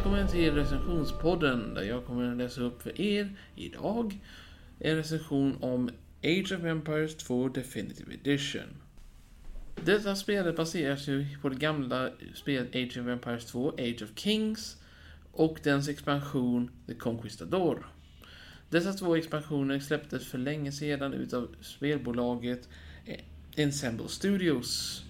Välkommen till recensionspodden där jag kommer att läsa upp för er idag en recension om Age of Empires 2 Definitive Edition. Detta spelet baseras ju på det gamla spelet Age of Empires 2, Age of Kings och dens expansion The Conquistador. Dessa två expansioner släpptes för länge sedan utav spelbolaget Ensemble Studios.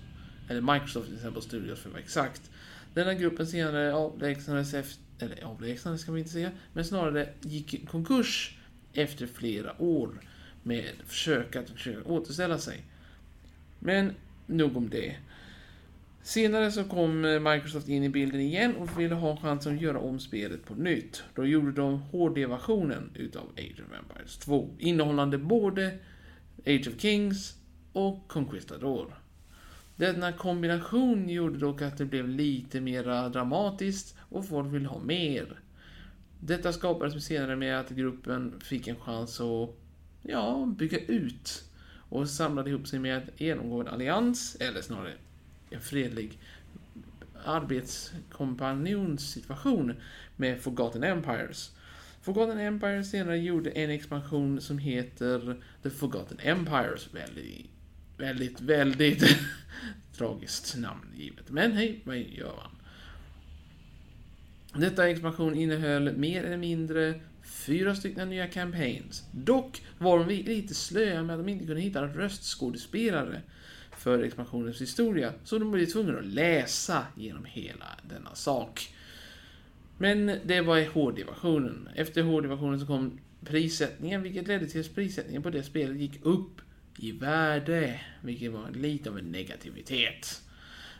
Eller Microsoft Ensemble Studios för att vara exakt. Denna gruppen senare avlägsnades efter, eller avlägsnades kan man inte säga, men snarare gick i konkurs efter flera år med försök att försöka återställa sig. Men nog om det. Senare så kom eh, Microsoft in i bilden igen och ville ha chansen att göra om spelet på nytt. Då gjorde de HD-versionen utav Age of Empires 2, innehållande både Age of Kings och Conquistador. Denna kombination gjorde dock att det blev lite mer dramatiskt och folk ville ha mer. Detta skapades senare med att gruppen fick en chans att ja, bygga ut och samlade ihop sig med att genomgå en allians, eller snarare en fredlig arbetskompanjonssituation med Forgotten Empires. Forgotten Empires senare gjorde en expansion som heter The Forgotten Empires. Väldigt, väldigt, väldigt tragiskt namn givet. Men hej, vad gör man? Detta expansion innehöll mer eller mindre fyra stycken nya campaigns. Dock var de lite slöa med att de inte kunde hitta röstskådespelare för expansionens historia, så de blev tvungna att läsa genom hela denna sak. Men det var i HD-versionen. Efter HD-versionen så kom prissättningen, vilket ledde till att prissättningen på det spelet gick upp i värde, vilket var lite av en negativitet.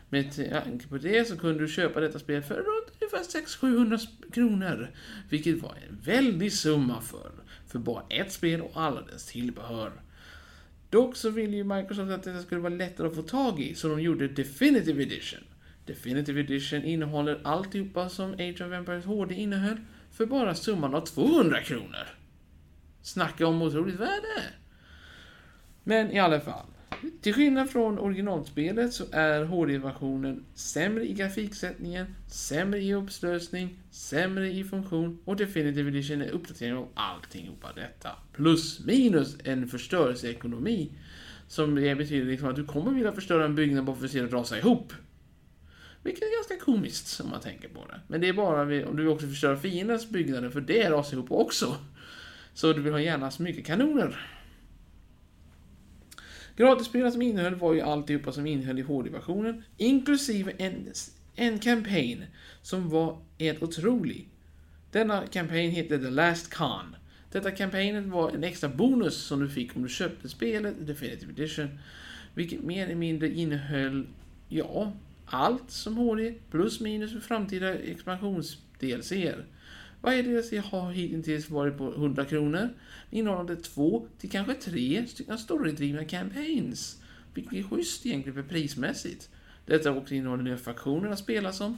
Med tanke på det så kunde du köpa detta spel för runt ungefär 600-700 kronor. Vilket var en väldig summa för, för bara ett spel och alla dess tillbehör. Dock så ville ju Microsoft att detta skulle vara lättare att få tag i, så de gjorde Definitive Edition. Definitive Edition innehåller alltihopa som Age of Empires HD innehöll, för bara summan av 200 kronor. Snacka om otroligt värde! Men i alla fall. Till skillnad från originalspelet så är HD-versionen sämre i grafiksättningen, sämre i upplösning, sämre i funktion och Definitive Edition är uppdatering av allting detta. Plus minus en förstörelseekonomi. Som det betyder liksom att du kommer vilja förstöra en byggnad bara för att se den rasa ihop. Vilket är ganska komiskt om man tänker på det. Men det är bara om du vill också förstöra fiendens byggnader för det rasar ihop också. Så du vill ha gärna så mycket kanoner. Gratisspelarna som innehöll var ju alltihopa som innehöll i HD-versionen, inklusive en, en campaign som var helt otrolig. Denna campaign hette The Last Con. Detta campaignet var en extra bonus som du fick om du köpte spelet Definitive Edition, vilket mer eller mindre innehöll, ja, allt som HD plus minus för framtida expansions-DLCer. Varje jag har hittills varit på 100 kronor, innehållande två till kanske tre stycken storydrivna campaigns. Vilket är schysst egentligen för prismässigt. Detta också innehåller nya faktioner att spela som.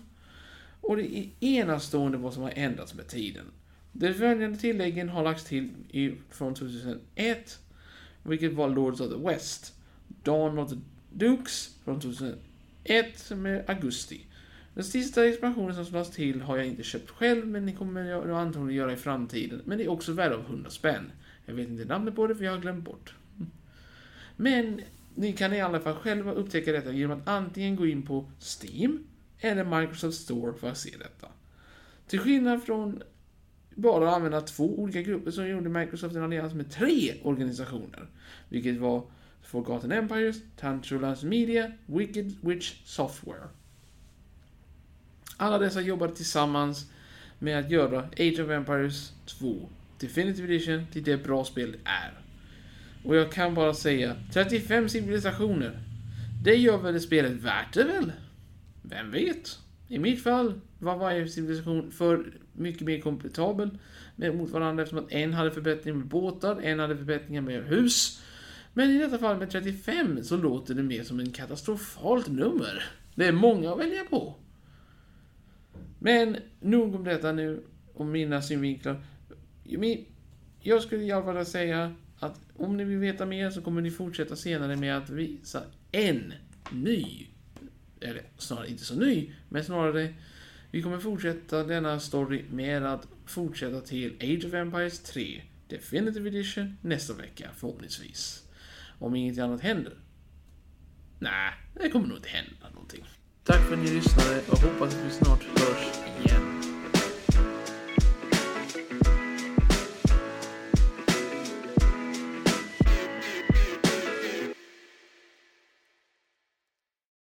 Och det är enastående vad som har ändrats med tiden. De följande tilläggen har lagts till i, från 2001, vilket var Lords of the West. Dawn of the Dukes från 2001 med augusti. Den sista expansionen som slås till har jag inte köpt själv, men ni kommer jag antagligen göra i framtiden. Men det är också värde av 100 spänn. Jag vet inte namnet på det, för jag har glömt bort. Men ni kan i alla fall själva upptäcka detta genom att antingen gå in på Steam eller Microsoft Store för att se detta. Till skillnad från bara att använda två olika grupper så gjorde Microsoft en allians med tre organisationer. Vilket var Forgotten Empires, Tantrulans Media, Wicked Witch Software. Alla dessa jobbade tillsammans med att göra Age of Empires 2 Definitive Edition till det bra spel är. Och jag kan bara säga, 35 civilisationer. Det gör väl det spelet värt det väl? Vem vet? I mitt fall var varje civilisation för mycket mer kompatibel mot varandra eftersom att en hade förbättringar med båtar, en hade förbättringar med hus. Men i detta fall med 35 så låter det mer som en katastrofalt nummer. Det är många att välja på. Men nog om detta nu, om mina synvinklar. Jag skulle i alla fall säga att om ni vill veta mer så kommer ni fortsätta senare med att visa en ny, eller snarare inte så ny, men snarare vi kommer fortsätta denna story med att fortsätta till Age of Empires 3 Definitive Edition nästa vecka förhoppningsvis. Om inget annat händer. Nej, det kommer nog inte hända någonting. Tack för att ni lyssnade och hoppas att vi snart hörs igen.